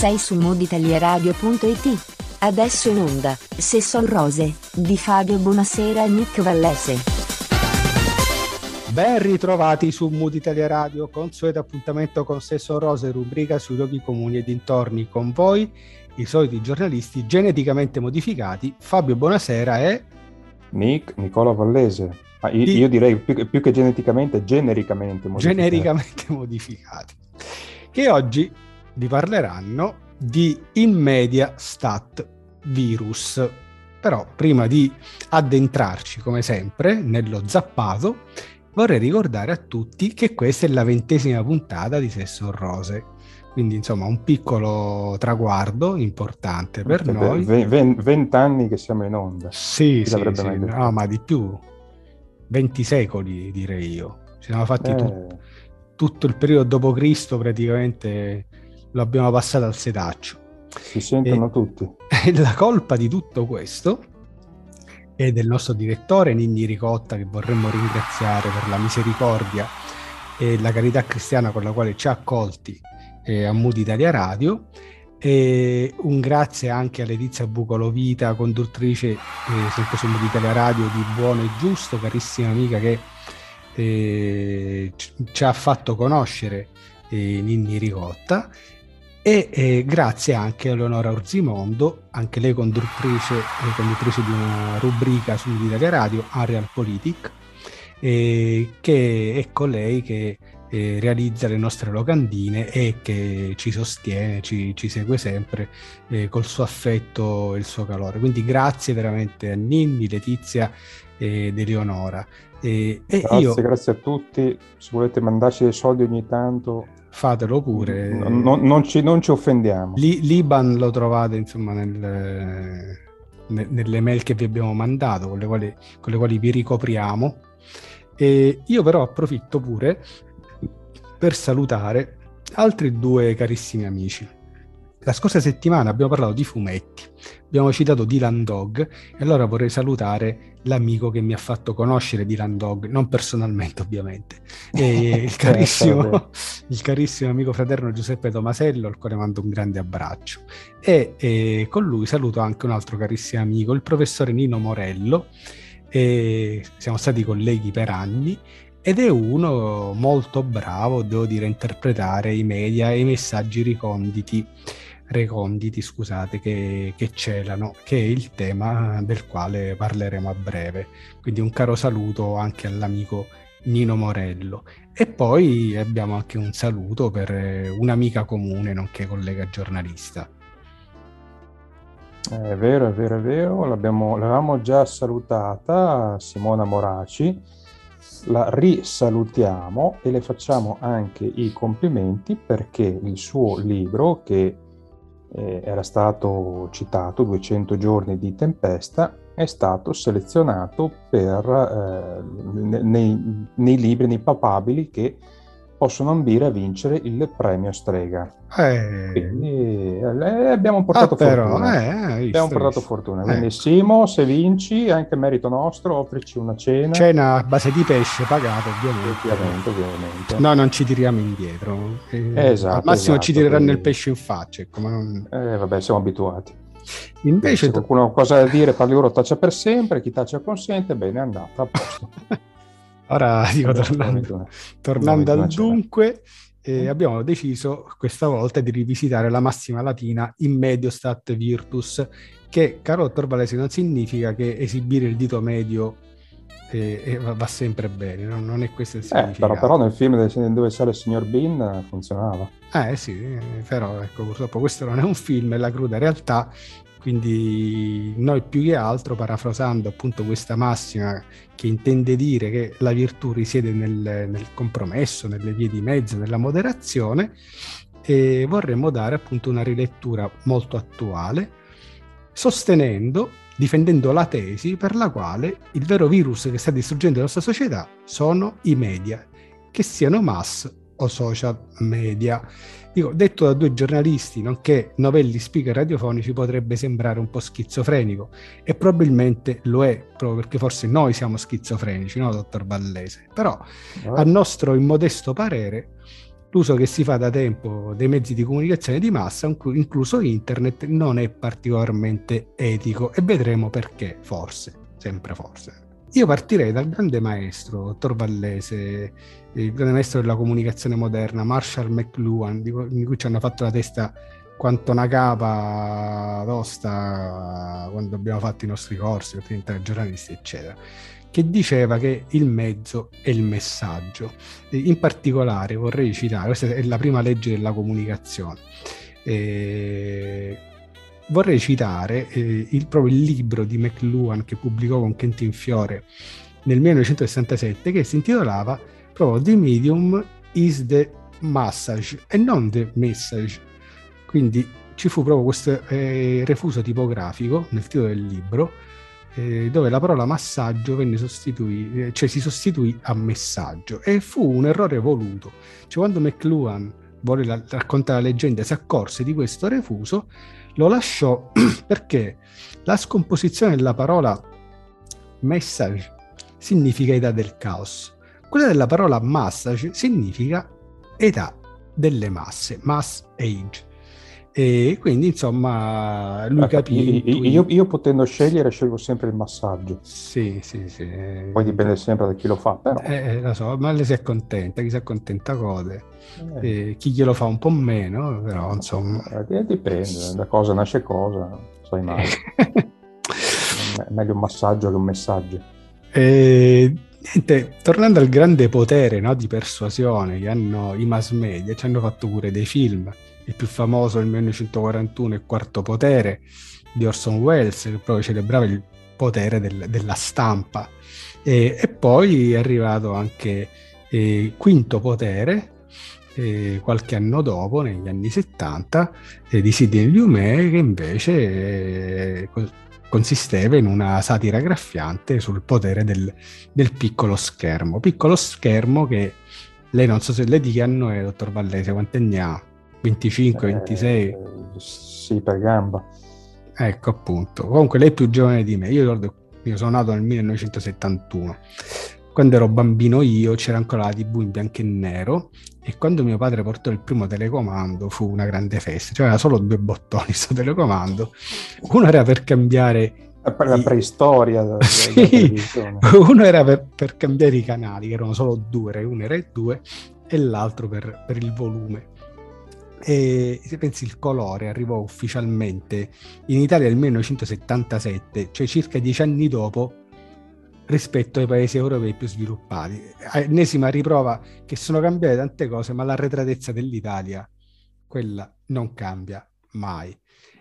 Sei su moditalieradio.it. Adesso in onda, Se son rose, di Fabio Buonasera e Nick Vallese. Ben ritrovati su Mood Italia Radio, consueto appuntamento con Sesso Rose, rubrica sui luoghi comuni e dintorni. Con voi i soliti giornalisti geneticamente modificati, Fabio Buonasera e... Nick Nicola Vallese. Ah, io, di... io, direi più, più, che geneticamente, genericamente modificati. Genericamente modificati. Che oggi vi parleranno di In Media Stat Virus. Però prima di addentrarci, come sempre, nello zappato, vorrei ricordare a tutti che questa è la ventesima puntata di Sesso Rose. Quindi, insomma, un piccolo traguardo importante per Perché noi. Vent'anni che siamo in onda. Sì, sì, sì no, ma di più. Venti secoli, direi io. Ci siamo fatti eh. tu, tutto il periodo dopo Cristo praticamente lo abbiamo passato al setaccio. Si sentono e, tutti. La colpa di tutto questo è del nostro direttore Ninni Ricotta, che vorremmo ringraziare per la misericordia e la carità cristiana con la quale ci ha accolti eh, a Mood Italia Radio. E un grazie anche a Letizia Bucolovita, conduttrice eh, sempre su Mood Italia Radio di Buono e Giusto, carissima amica che eh, ci ha fatto conoscere eh, Ninni Ricotta e eh, grazie anche a Eleonora Orzimondo, anche lei conduttrice, eh, conduttrice di una rubrica su Italia Radio, Arial Politic, eh, che è colei che eh, realizza le nostre locandine e che ci sostiene, ci, ci segue sempre eh, col suo affetto e il suo calore. Quindi grazie veramente a Ninni, Letizia ed Eleonora. E, grazie, io... grazie a tutti. Se volete mandarci dei soldi ogni tanto, fatelo pure. No, non, ci, non, ci, offendiamo. Li, L'Iban lo trovate insomma nel, ne, nelle mail che vi abbiamo mandato, con le quali, con le quali vi ricopriamo. E io però approfitto pure per salutare altri due carissimi amici. La scorsa settimana abbiamo parlato di fumetti, abbiamo citato Dylan Dog e allora vorrei salutare l'amico che mi ha fatto conoscere Dylan Dog, non personalmente ovviamente, il, carissimo, il carissimo amico fraterno Giuseppe Tomasello al quale mando un grande abbraccio. E, e con lui saluto anche un altro carissimo amico, il professore Nino Morello, e siamo stati colleghi per anni ed è uno molto bravo, devo dire, a interpretare i media e i messaggi riconditi reconditi, scusate, che, che celano, che è il tema del quale parleremo a breve. Quindi un caro saluto anche all'amico Nino Morello. E poi abbiamo anche un saluto per eh, un'amica comune, nonché collega giornalista. È vero, è vero, è vero, l'avevamo già salutata Simona Moraci, la risalutiamo e le facciamo anche i complimenti perché il suo libro, che eh, era stato citato 200 giorni di tempesta, è stato selezionato per, eh, nei, nei, libri, nei papabili che possono ambire a vincere il premio Strega. Eh. Quindi eh, abbiamo portato ah, però, fortuna. Eh, visto, abbiamo portato fortuna. Quindi ecco. Simo, se vinci, anche merito nostro, offrici una cena. Cena a base di pesce pagata, ovviamente. Ovviamente, ovviamente. No, non ci tiriamo indietro. Eh, esatto. Al massimo esatto, ci tireranno quindi... il pesce in faccia. Ecco, non... Eh, vabbè, siamo abituati. Invece, se qualcuno ha qualcosa da dire, parli ora, taccia per sempre, chi taccia consente, bene, è andata, a posto. Ora dico, tornando, tornando al dunque, eh, abbiamo deciso questa volta di rivisitare la massima latina in medio stat virtus, che, caro dottor Valesi, non significa che esibire il dito medio eh, eh, va sempre bene, no? non è questo il significato. Eh, però, però, nel film dove c'era il signor Bean funzionava. Eh sì, però ecco, purtroppo questo non è un film, è la cruda realtà quindi noi più che altro, parafrasando appunto questa massima che intende dire che la virtù risiede nel, nel compromesso, nelle vie di mezzo, nella moderazione, e vorremmo dare appunto una rilettura molto attuale, sostenendo, difendendo la tesi per la quale il vero virus che sta distruggendo la nostra società sono i media, che siano mass o social media. Dico, detto da due giornalisti, nonché novelli speaker radiofonici, potrebbe sembrare un po' schizofrenico e probabilmente lo è, proprio perché forse noi siamo schizofrenici, no, dottor Ballese? Però, a nostro immodesto parere, l'uso che si fa da tempo dei mezzi di comunicazione di massa, incluso internet, non è particolarmente etico e vedremo perché, forse, sempre forse. Io partirei dal grande maestro, dottor Vallese, il grande maestro della comunicazione moderna, Marshall McLuhan, di cui ci hanno fatto la testa quanto una capa tosta quando abbiamo fatto i nostri corsi per diventare giornalisti, eccetera, che diceva che il mezzo è il messaggio. In particolare vorrei citare, questa è la prima legge della comunicazione, eh, vorrei citare eh, il, proprio il libro di McLuhan che pubblicò con Kentin Fiore nel 1967 che si intitolava proprio The Medium is the Message e non The Message. Quindi ci fu proprio questo eh, refuso tipografico nel titolo del libro eh, dove la parola massaggio venne sostituita, eh, cioè si sostituì a messaggio e fu un errore voluto. Cioè quando McLuhan vuole la, raccontare la leggenda si accorse di questo refuso lo lasciò perché la scomposizione della parola message significa età del caos. Quella della parola massage significa età delle masse, mass age. E quindi insomma lui capì. Io, io, io, potendo scegliere, scelgo sempre il massaggio. Sì, sì, sì. Poi dipende sempre da chi lo fa, però. Eh, eh lo so, ma lei si accontenta, chi si accontenta gode. Eh. Eh, chi glielo fa un po' meno, però insomma. Eh, dipende, da cosa nasce cosa, sai mai. È meglio un massaggio che un messaggio. E, niente, tornando al grande potere no, di persuasione che hanno i mass media, ci hanno fatto pure dei film il più famoso del 1941 è Quarto Potere di Orson Welles, che proprio celebrava il potere del, della stampa. E, e, poi è arrivato anche eh, Quinto Potere, eh, qualche anno dopo, negli anni 70, eh, di Sidney Lumet, che invece eh, consisteva in una satira graffiante sul potere del, del, piccolo schermo. Piccolo schermo che lei non so se le di che anno è, dottor Vallese, quanti anni ha? 25, eh, 26. Sì, per gamba. Ecco appunto. Comunque lei è più giovane di me. Io ricordo io sono nato nel 1971. Quando ero bambino io c'era ancora la TV in bianco e nero e quando mio padre portò il primo telecomando fu una grande festa. Cioè aveva solo due bottoni questo telecomando. Uno era per cambiare la preistoria sì. uno era per, per, cambiare i canali che erano solo due, uno era il 2 e l'altro per, per il volume e se pensi il colore arrivò ufficialmente in Italia nel 1977, cioè circa dieci anni dopo rispetto ai paesi europei più sviluppati. Ennesima riprova che sono cambiate tante cose, ma l'arretratezza dell'Italia, quella non cambia mai.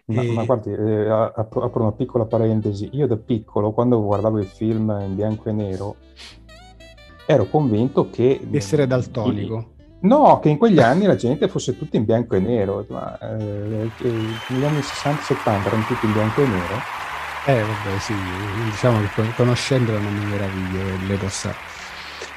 Ma, e... ma guardi, eh, apro una piccola parentesi. Io da piccolo, quando guardavo il film in bianco e nero, ero convinto che... Di essere daltonico. No, che in quegli anni la gente fosse tutta in bianco e nero, ma eh, negli anni 60-70 erano tutti in bianco e nero. Eh, vabbè, sì, diciamo che conoscendola non mi meraviglio che lei possa,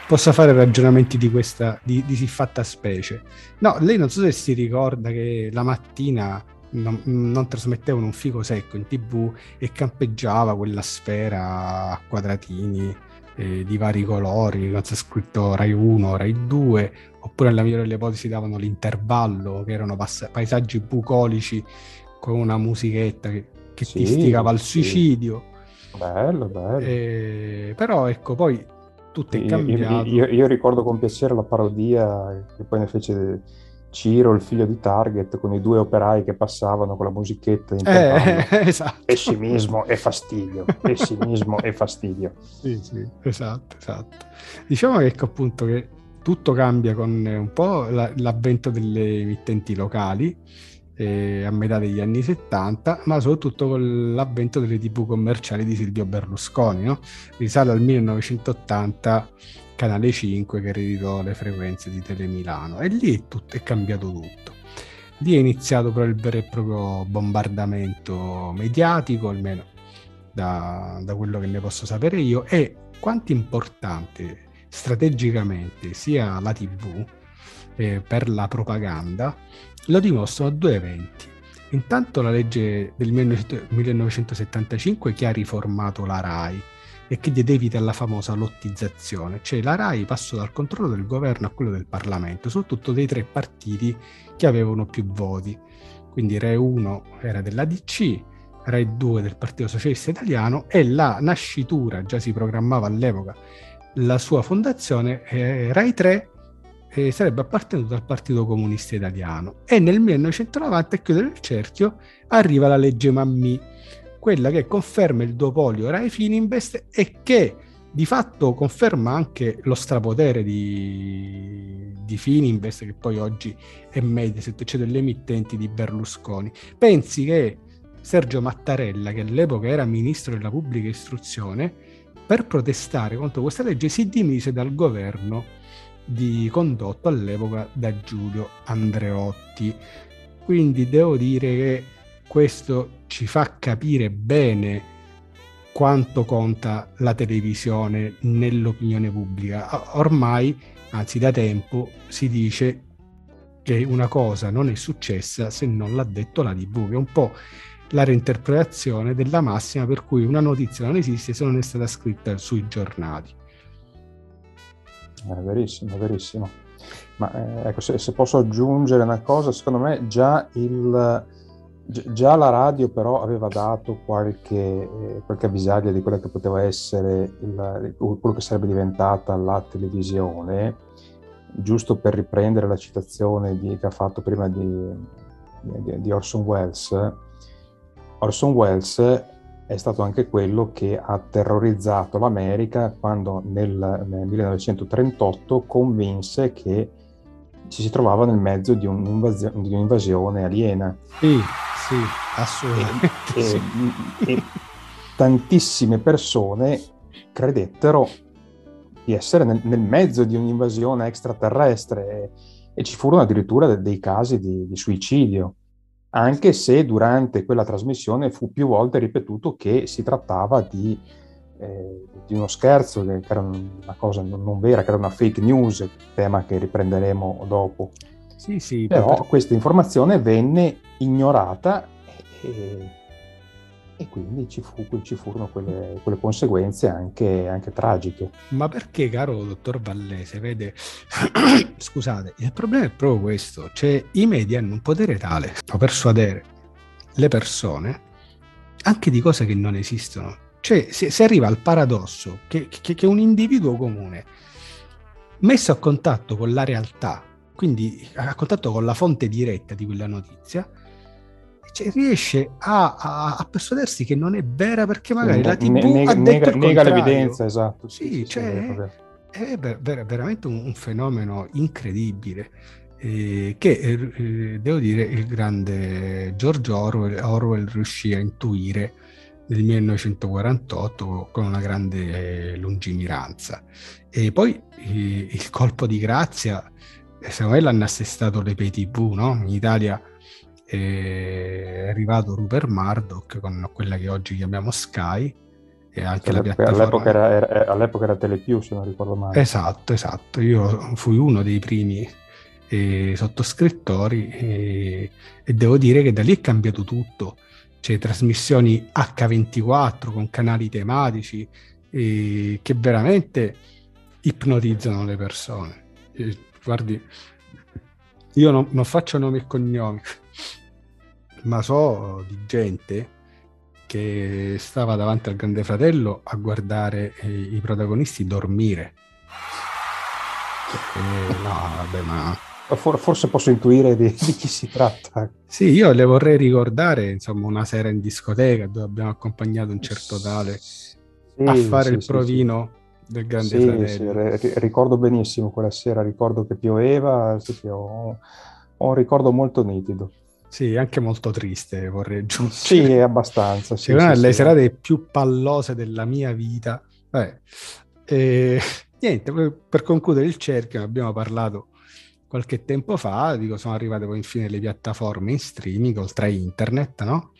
possa fare ragionamenti di questa, di, di siffatta specie. No, lei non so se si ricorda che la mattina non, non, trasmettevano un figo secco in tv e campeggiava quella sfera a quadratini eh, di vari colori, non c'è scritto Rai 1, Rai 2, oppure nella migliore delle ipotesi davano l'intervallo, che erano pass- paesaggi bucolici con una musichetta che, che sì, ti istigava al suicidio. Bello, bello. Eh, però ecco, poi tutto è cambiato. Io, io, io, ricordo con piacere la parodia che poi ne fece Ciro, il figlio di Target, con i due operai che passavano con la musichetta. In eh, esatto. Pessimismo e fastidio, pessimismo e fastidio. Sì, sì, esatto, esatto. Diciamo che ecco appunto che tutto cambia con un po' la, l'avvento delle emittenti locali eh, a metà degli anni 70, ma soprattutto con l'avvento delle tv commerciali di Silvio Berlusconi. No? Risale al 1980 Canale 5 che ereditò le frequenze di Telemilano e lì è, tutto, è cambiato tutto. Lì è iniziato però il vero e proprio bombardamento mediatico, almeno da, da quello che ne posso sapere io, e quanto importante strategicamente sia la TV eh, per la propaganda lo dimostrano due eventi. Intanto la legge del 1975 che ha riformato la RAI e che diede vita alla famosa lottizzazione, cioè la RAI passò dal controllo del governo a quello del Parlamento, soprattutto dei tre partiti che avevano più voti. Quindi Rai 1 era della DC, Rai 2 del Partito Socialista Italiano e la nascitura, già si programmava all'epoca, la sua fondazione, eh, Rai 3 eh, sarebbe appartenuto al Partito Comunista Italiano e nel 1990 a chiudere il cerchio arriva la legge Mammì quella che conferma il duopolio Rai Fininvest e che di fatto conferma anche lo strapotere di, di Fininvest, che poi oggi è Mediaset, cioè delle emittenti di Berlusconi. Pensi che Sergio Mattarella, che all'epoca era ministro della pubblica istruzione, per protestare contro questa legge si dimise dal governo di condotto all'epoca da Giulio Andreotti. Quindi devo dire che questo ci fa capire bene quanto conta la televisione nell'opinione pubblica. Ormai, anzi da tempo, si dice che una cosa non è successa se non l'ha detto la TV, che è un po' la reinterpretazione della massima per cui una notizia non esiste se non è stata scritta sui giornali. È verissimo, è verissimo. Ma eh, ecco, se, se, posso aggiungere una cosa, secondo me già il Già la radio però aveva dato qualche, eh, qualche avvisaglia di quello che poteva essere il, quello che sarebbe diventata la televisione, giusto per riprendere la citazione di, che ha fatto prima di, di, di Orson Welles. Orson Welles è stato anche quello che ha terrorizzato l'America quando nel, nel 1938 convinse che ci si trovava nel mezzo di, un'invasione, di un'invasione aliena. Sì, sì, assolutamente. E, sì. E, e tantissime persone credettero di essere nel, nel, mezzo di un'invasione extraterrestre e, ci furono addirittura dei casi di, di, suicidio, anche se durante quella trasmissione fu più volte ripetuto che si trattava di eh, di uno scherzo, che, era una cosa non vera, che era una fake news, tema che riprenderemo dopo. Sì, sì, Però per... questa informazione venne ignorata e, e quindi ci, fu, ci furono quelle, quelle conseguenze anche, anche, tragiche. Ma perché, caro dottor Vallese, vede, scusate, il problema è proprio questo, cioè i media hanno un potere tale da persuadere le persone anche di cose che non esistono. Cioè si, si arriva al paradosso che, che, che un individuo comune messo a contatto con la realtà, quindi a contatto con la fonte diretta di quella notizia, cioè, riesce a, a, a, persuadersi che non è vera perché magari ne, la TV ne, ha nega, nega l'evidenza, esatto. Sì, sì cioè, è, è ver- veramente un, un, fenomeno incredibile. Eh, che eh, devo dire il grande George Orwell, Orwell riuscì a intuire nel 1948 con una grande lungimiranza. E poi eh, il colpo di grazia, eh, secondo me l'hanno assestato le pay TV, no? In Italia è arrivato Rupert Murdoch con quella che oggi chiamiamo Sky, e anche all'epoca, la piattaforma... all'epoca, era, era, all'epoca era Telepiù, se non ricordo male. Esatto, esatto. Io fui uno dei primi eh, sottoscrittori e, e, devo dire che da lì è cambiato tutto c'è trasmissioni H24 con canali tematici eh, che veramente ipnotizzano le persone. Guardi, io non, non, faccio nomi e cognomi, ma so di gente che stava davanti al Grande Fratello a guardare eh, i protagonisti dormire. Eh, no, vabbè, ma forse posso intuire di, di, chi si tratta. Sì, io le vorrei ricordare, insomma, una sera in discoteca dove abbiamo accompagnato un certo tale sì, a fare sì, il provino sì, del grande fratello. Sì, ricordo benissimo quella sera, ricordo che pioveva, ho, ho, un ricordo molto nitido. Sì, anche molto triste, vorrei aggiungere. Sì, abbastanza. Sì, una delle serate più pallose della mia vita. Vabbè. E, niente, per concludere il cerchio abbiamo parlato qualche tempo fa, dico, sono arrivate poi infine le piattaforme in streaming, oltre a internet, no?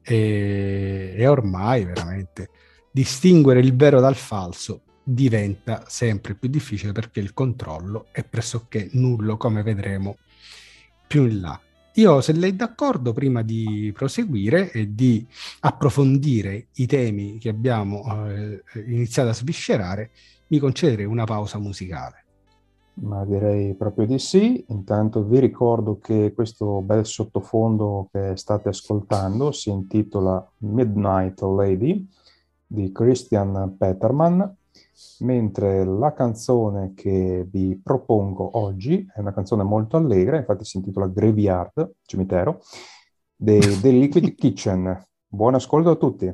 E, e ormai veramente distinguere il vero dal falso diventa sempre più difficile perché il controllo è pressoché nullo, come vedremo più in là. Io, se lei è d'accordo, prima di proseguire e di approfondire i temi che abbiamo eh, iniziato a sviscerare, mi concederei una pausa musicale. Ma direi proprio di sì. Intanto vi ricordo che questo bel sottofondo che state ascoltando si intitola Midnight Lady di Christian Peterman, mentre la canzone che vi propongo oggi è una canzone molto allegra, infatti si intitola Graveyard, cimitero, dei Liquid Kitchen. Buon ascolto a tutti.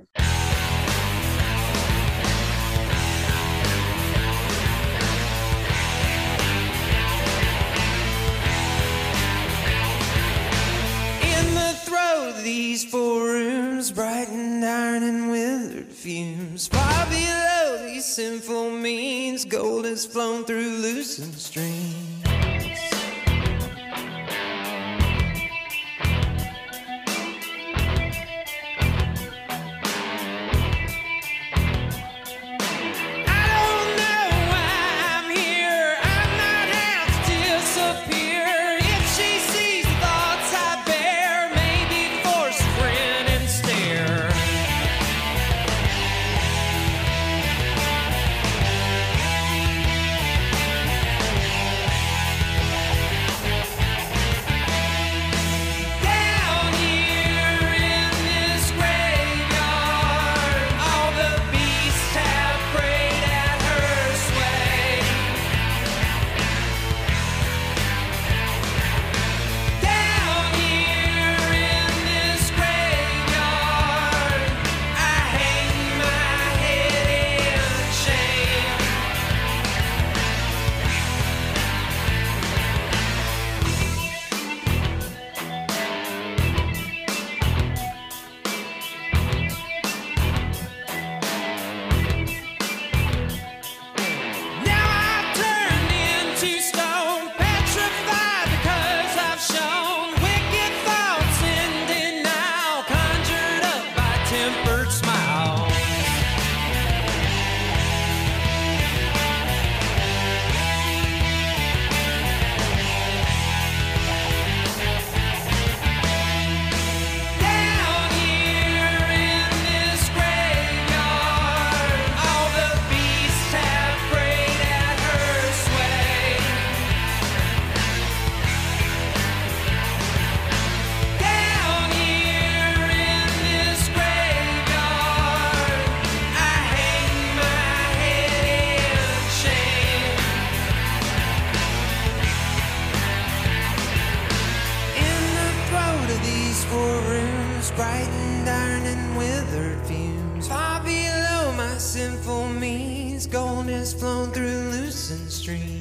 that's flown through loosened strings. bright and iron and withered fumes. Far below my sinful means, gold has flown through loosened streams.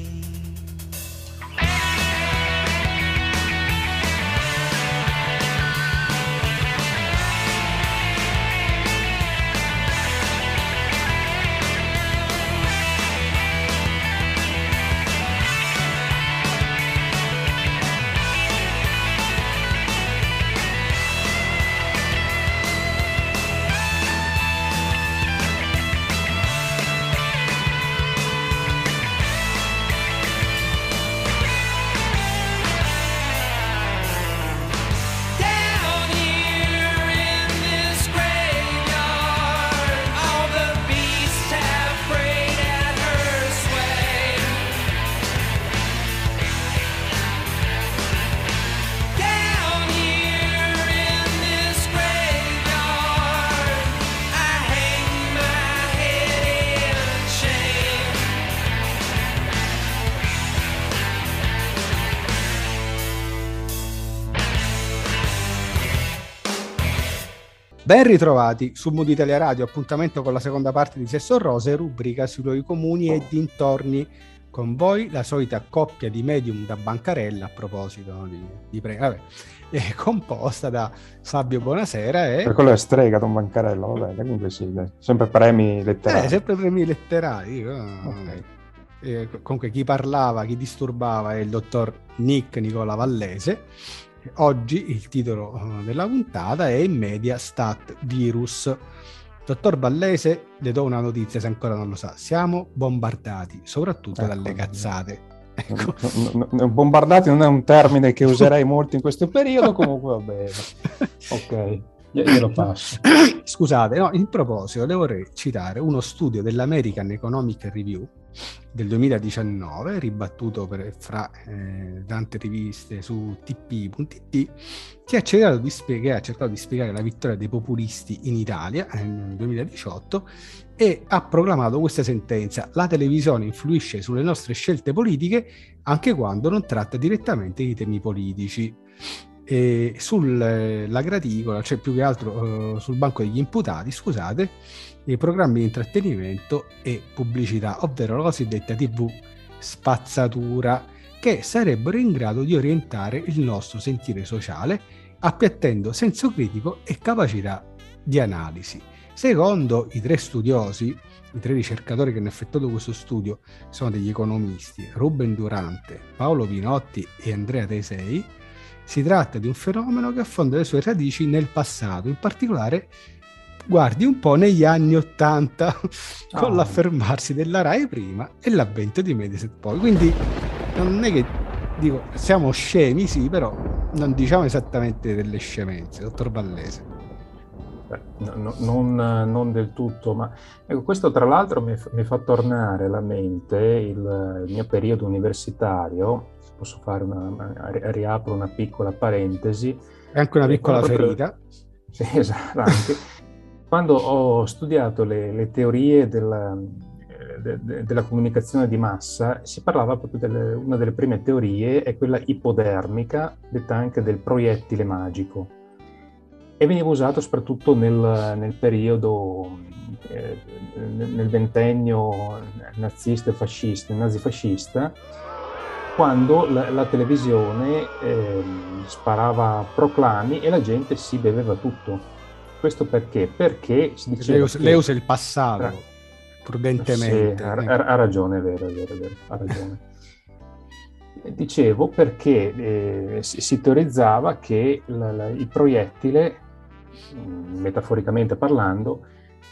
Ben ritrovati su Mood Italia Radio, appuntamento con la seconda parte di Sesso Rose, rubrica sui luoghi comuni e dintorni. Con voi la solita coppia di medium da bancarella, a proposito di, di pre- vabbè, è composta da Fabio Buonasera e... Per quello è strega Don Bancarella, va bene, comunque sì, dai. sempre premi letterari. Eh, sempre premi letterari. Oh, okay. eh, comunque chi parlava, chi disturbava è il dottor Nick Nicola Vallese Oggi il titolo eh, della puntata è In media stat virus. Dottor Ballese, le do una notizia se ancora non lo sa. Siamo bombardati, soprattutto ecco, dalle cazzate. Ecco. No, no, bombardati non è un termine che userei molto in questo periodo, comunque va bene. Ok. Glielo passo. Scusate, no, in proposito, le vorrei citare uno studio dell'American Economic Review del 2019, ribattuto per, fra eh, tante riviste su tp.it, che ha, cercato di spiegare, ha cercato di spiegare la vittoria dei populisti in Italia eh, nel 2018 e ha proclamato questa sentenza. La televisione influisce sulle nostre scelte politiche anche quando non tratta direttamente di temi politici sulla graticola, cioè più che altro uh, sul banco degli imputati, scusate, i programmi di intrattenimento e pubblicità, ovvero la cosiddetta TV spazzatura, che sarebbero in grado di orientare il nostro sentire sociale, appiattendo senso critico e capacità di analisi. Secondo i tre studiosi, i tre ricercatori che hanno effettuato questo studio sono degli economisti, Ruben Durante, Paolo Pinotti e Andrea Tesei, si tratta di un fenomeno che affonda le sue radici nel passato, in particolare guardi un po' negli anni Ottanta, con oh. l'affermarsi della RAI prima e l'avvento di Mediaset poi. Quindi non è che dico siamo scemi, sì, però non diciamo esattamente delle scemenze, dottor Vallese. no, non, non, del tutto, ma ecco, questo tra l'altro mi, mi fa tornare alla mente il, il mio periodo universitario posso fare una, riapro una piccola parentesi. E anche una piccola ferita. Sì, esatto, quando ho studiato le, le teorie della, de, de, della, comunicazione di massa, si parlava proprio delle, una delle prime teorie, è quella ipodermica, detta anche del proiettile magico. E veniva usato soprattutto nel, nel periodo, eh, nel ventennio nazista e fascista, nazifascista, quando la, la televisione eh, sparava proclami e la gente si beveva tutto. Questo perché? Perché si diceva... Lei usa il passato, tra... prudentemente. Sì, ha, ha, ragione, è vero, è vero, è vero ha ragione. Dicevo perché eh, si, si, teorizzava che la, la, il proiettile, mm, metaforicamente parlando,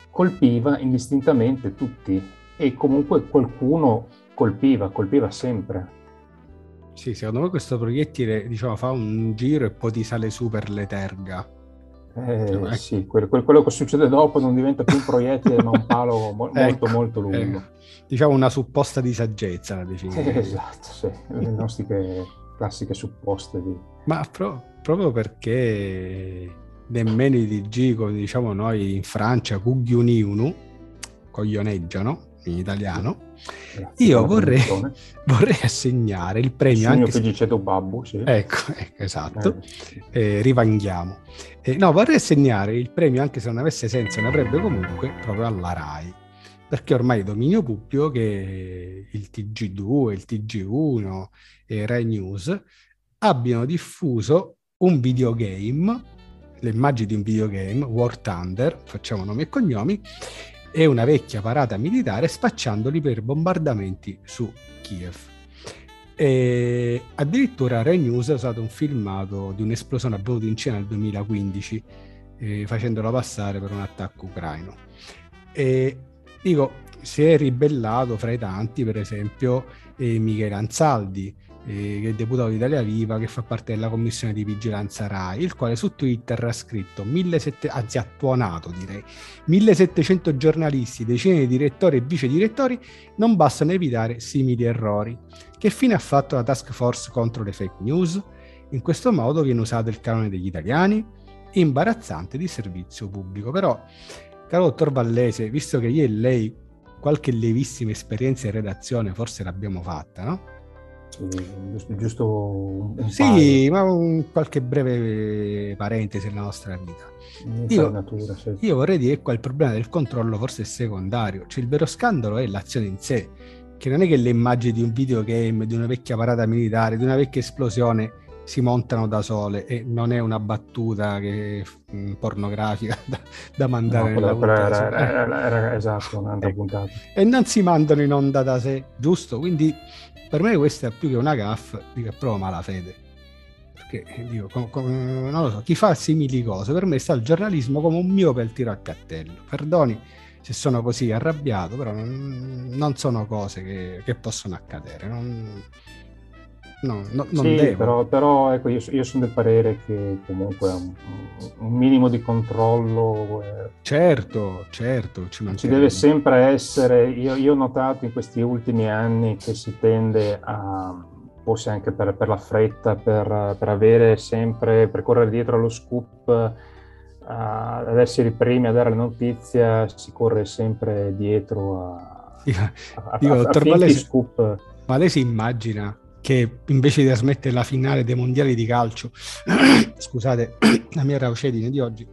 colpiva indistintamente tutti e comunque qualcuno colpiva, colpiva sempre. Sì, secondo me questo proiettile diciamo, fa un giro e poi ti sale su per le terga. Eh, cioè, sì, quello, quello, che succede dopo non diventa più un proiettile ma un palo mo- molto ecco, molto lungo. Ecco. Diciamo una supposta di saggezza la definizione. Eh, esatto, sì, le nostre classiche supposte di... Ma pro- proprio perché nemmeno i DG, come diciamo noi in Francia, Cugliuniunu, coglioneggiano, in italiano, Grazie io vorrei, vorrei, assegnare il premio... Il anche se... babbo, sì. Ecco, ecco esatto, eh, eh, rivanghiamo. Eh, no, vorrei assegnare il premio, anche se non avesse senso, ne avrebbe comunque, proprio alla RAI, perché ormai è dominio pubblico che il TG2, il TG1 e Rai News abbiano diffuso un videogame, le immagini di un videogame, War Thunder, facciamo nomi e cognomi, e una vecchia parata militare spacciandoli per bombardamenti su Kiev. E addirittura Rai News ha usato un filmato di un'esplosione avvenuta in Cina nel 2015 eh, facendolo passare per un attacco ucraino. E dico, si è ribellato fra i tanti, per esempio, eh, Michele Anzaldi, eh, che è deputato di Italia Viva, che fa parte della commissione di vigilanza RAI, il quale su Twitter ha scritto, 1700, anzi ha tuonato direi, 1700 giornalisti, decine di direttori e vice direttori non bastano evitare simili errori. Che fine ha fatto la task force contro le fake news? In questo modo viene usato il canone degli italiani? Imbarazzante di servizio pubblico. Però, caro dottor Vallese, visto che io e lei qualche lievissima esperienza in redazione forse l'abbiamo fatta, no? Giusto un sì, ma un, qualche breve parentesi nella nostra vita. Io, natura, certo. io, vorrei dire che qua il problema del controllo forse è secondario, cioè il vero scandalo è l'azione in sé, che non è che le immagini di un videogame, di una vecchia parata militare, di una vecchia esplosione si montano da sole e non è una battuta che, mh, mm, pornografica da, da mandare no, nella era, era, era, era, esatto un'altra puntata. E non si mandano in onda da sé giusto? Quindi per me questa è più che una gaff, dico è proprio malafede. Perché dico, com, com, non lo so, chi fa simili cose, per me sta il giornalismo come un mio per tiro a cattello. Perdoni, se sono così arrabbiato, però non, non sono cose che, che possono accadere. Non, no, no, non sì, devo. Però, però ecco, io, io, sono del parere che comunque un, un minimo di controllo... Eh, certo, certo. Ci, ci deve sempre essere. Io, io, ho notato in questi ultimi anni che si tende a, forse anche per, per la fretta, per, per, avere sempre, per correre dietro allo scoop, ad essere i primi a dare la notizia, si corre sempre dietro a, a, io, a, a Malesi, scoop. Ma lei si immagina che invece di trasmettere la finale dei mondiali di calcio, scusate la mia raucedine di oggi,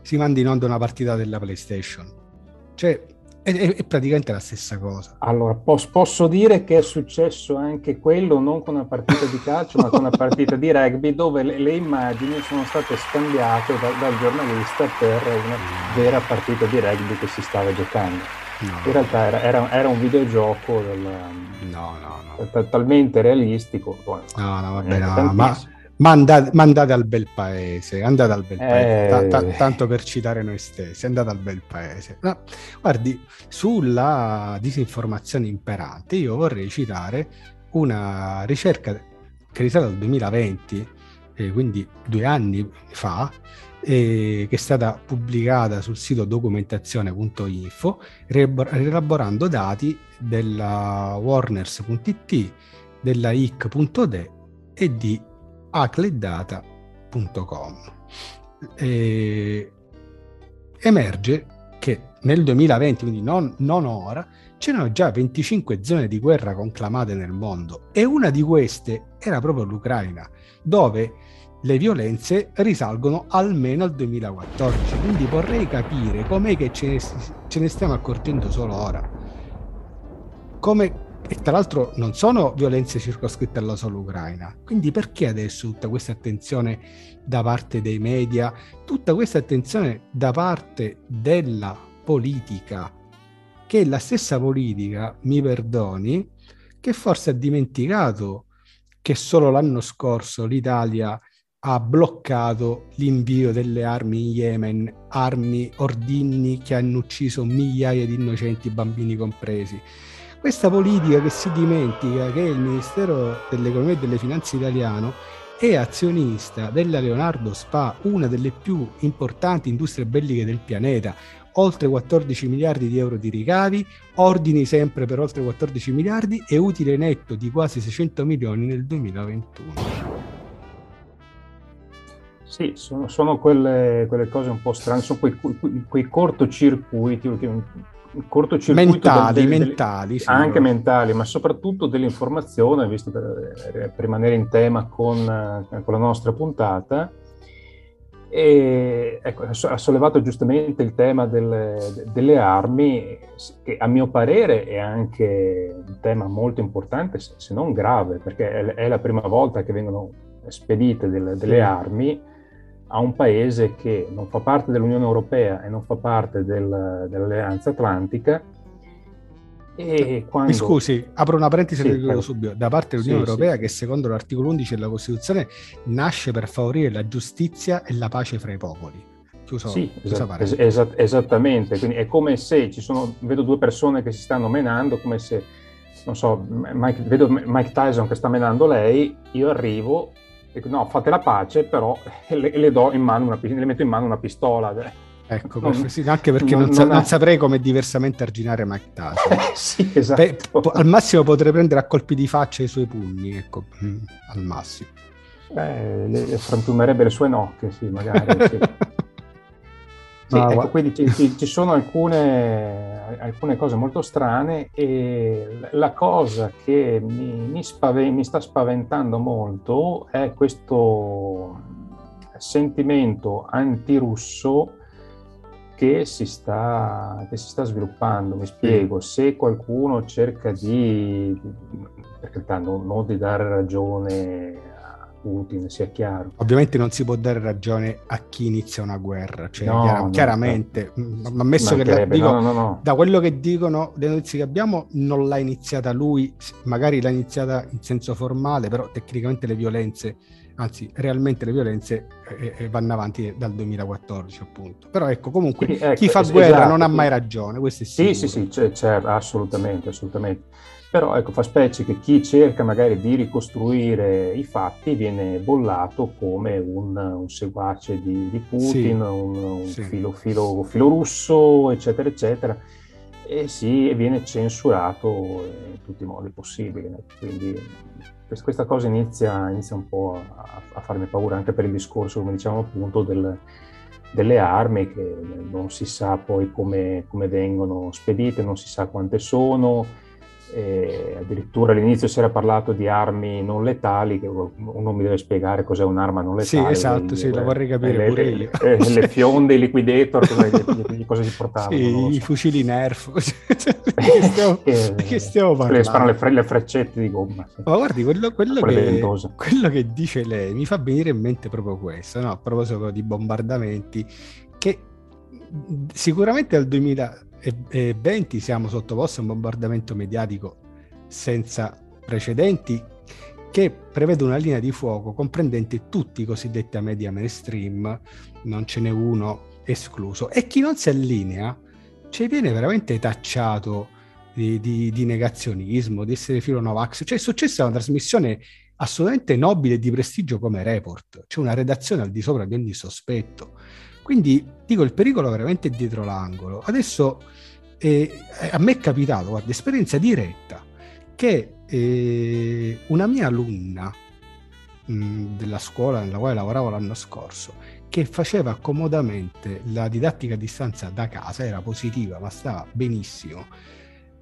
si manda in onda una partita della PlayStation. Cioè, è, è, praticamente la stessa cosa. Allora, pos- posso dire che è successo anche quello, non con una partita di calcio, ma con una partita di rugby, dove le, le immagini sono state scambiate da, dal giornalista per una vera partita di rugby che si stava giocando. No. In realtà era, era, era un videogioco del, no, no, t- talmente realistico. no, no, vabbè, no, ma, ma, andate, ma, andate, al bel paese, andate al bel paese, eh... t- t- tanto per citare noi stessi, andate al bel paese. guardi, sulla disinformazione imperante io vorrei citare una ricerca che risale al 2020, eh, quindi due anni fa, eh, che è stata pubblicata sul sito documentazione.info, rielaborando dati della Warners.it, della IC.de e di acledata.com. Eh, emerge che nel 2020, quindi non, non ora, c'erano già 25 zone di guerra conclamate nel mondo e una di queste era proprio l'Ucraina, dove le violenze risalgono almeno al 2014, quindi vorrei capire com'è che ce ne, ce ne stiamo accorgendo solo ora. Come, e tra l'altro non sono violenze circoscritte alla sola Ucraina, quindi perché adesso tutta questa attenzione da parte dei media, tutta questa attenzione da parte della politica, che è la stessa politica, mi perdoni, che forse ha dimenticato che solo l'anno scorso l'Italia ha bloccato l'invio delle armi in Yemen, armi ordigni che hanno ucciso migliaia di innocenti, bambini compresi. Questa politica che si dimentica che il Ministero dell'Economia e delle Finanze italiano è azionista della Leonardo Spa, una delle più importanti industrie belliche del pianeta, oltre 14 miliardi di euro di ricavi, ordini sempre per oltre 14 miliardi e utile netto di quasi 600 milioni nel 2021. Sì, sono, sono quelle, quelle, cose un po' strane, sono quei, quei, quei cortocircuiti, cortocircuito mentali, del, del, mentali sì, anche mentali, ma soprattutto dell'informazione, visto per, per rimanere in tema con, con la nostra puntata. E, ecco, ha sollevato giustamente il tema delle, delle, armi, che a mio parere è anche un tema molto importante, se non grave, perché è, è la prima volta che vengono spedite delle, delle sì. armi a un paese che non fa parte dell'Unione Europea e non fa parte del, dell'Alleanza Atlantica. E quando... Mi scusi, apro una parentesi sì, subito. Da parte dell'Unione sì, Europea, sì. che secondo l'articolo 11 della Costituzione nasce per favorire la giustizia e la pace fra i popoli. Chiuso, sì, esat- esat- esattamente. Quindi è come se ci sono, vedo due persone che si stanno menando, come se, non so, Mike, vedo Mike Tyson che sta menando lei, io arrivo Dico, no, fate la pace, però le, le, do in mano una, le metto in mano una pistola. Ecco, non, sì, anche perché non, non, sa, non, saprei come diversamente arginare Mike Tyson. sì, esatto. Beh, al massimo potrei prendere a colpi di faccia i suoi pugni, ecco, mm, al massimo. Beh, le, le frantumerebbe le sue nocche, sì, magari. sì. Sì, ecco, quindi ci, ci, ci sono alcune, alcune, cose molto strane e la cosa che mi, mi, spaven- mi sta spaventando molto è questo sentimento antirusso che si sta, che si sta sviluppando. Mi spiego, se qualcuno cerca di, per carità, non, non di dare ragione Putin, sia chiaro. Ovviamente non si può dare ragione a chi inizia una guerra, cioè no, chiar- no, chiaramente, no. Mm, ammesso che la, dico, da quello che dicono le notizie che abbiamo, non l'ha iniziata lui, magari l'ha iniziata in senso formale, però tecnicamente le violenze anzi realmente le violenze eh, eh vanno avanti dal 2014 appunto. Però ecco comunque sì, ecco, chi fa es- guerra esatto, non ha mai ragione, questo è Sì, sì, sì, c'è, c'è, assolutamente, assolutamente. Però ecco, fa specie che chi cerca magari di ricostruire i fatti viene bollato come un, un seguace di, di Putin, sì, un, un sì. Filo, filo, filo russo, eccetera, eccetera e sì, viene censurato in tutti i modi possibili. Quindi questa cosa inizia, inizia un po' a, a, farmi paura anche per il discorso, come diciamo appunto, del, delle armi che non si sa poi come, come vengono spedite, non si sa quante sono e addirittura all'inizio si era parlato di armi non letali, che uno mi deve spiegare cos'è un'arma non letale. Sì, esatto, sì, lo vorrei capire le, le, io. Le, le fionde, i liquidator, cosa, cosa si portavano? Sì, i so. fucili Nerf. che, stiamo, che stiamo parlando? Sparano le, fre- le freccette di gomma. Sì. Ma guardi, quello, quello, che, quello, che, dice lei mi fa venire in mente proprio questo, no? a proposito di bombardamenti, che sicuramente al 2000 e 20 siamo sottoposti a un bombardamento mediatico senza precedenti che prevede una linea di fuoco comprendente tutti i cosiddetti media mainstream, non ce n'è uno escluso. E chi non si allinea ci viene veramente tacciato di, di, di negazionismo, di essere filo Novax. Cioè è successa una trasmissione assolutamente nobile e di prestigio come Report, c'è una redazione al di sopra di ogni sospetto. Quindi dico, il pericolo veramente è dietro l'angolo. Adesso eh, a me è capitato, guarda, esperienza diretta, che eh, una mia alunna mh, della scuola nella quale lavoravo l'anno scorso, che faceva comodamente la didattica a distanza da casa, era positiva, ma stava benissimo,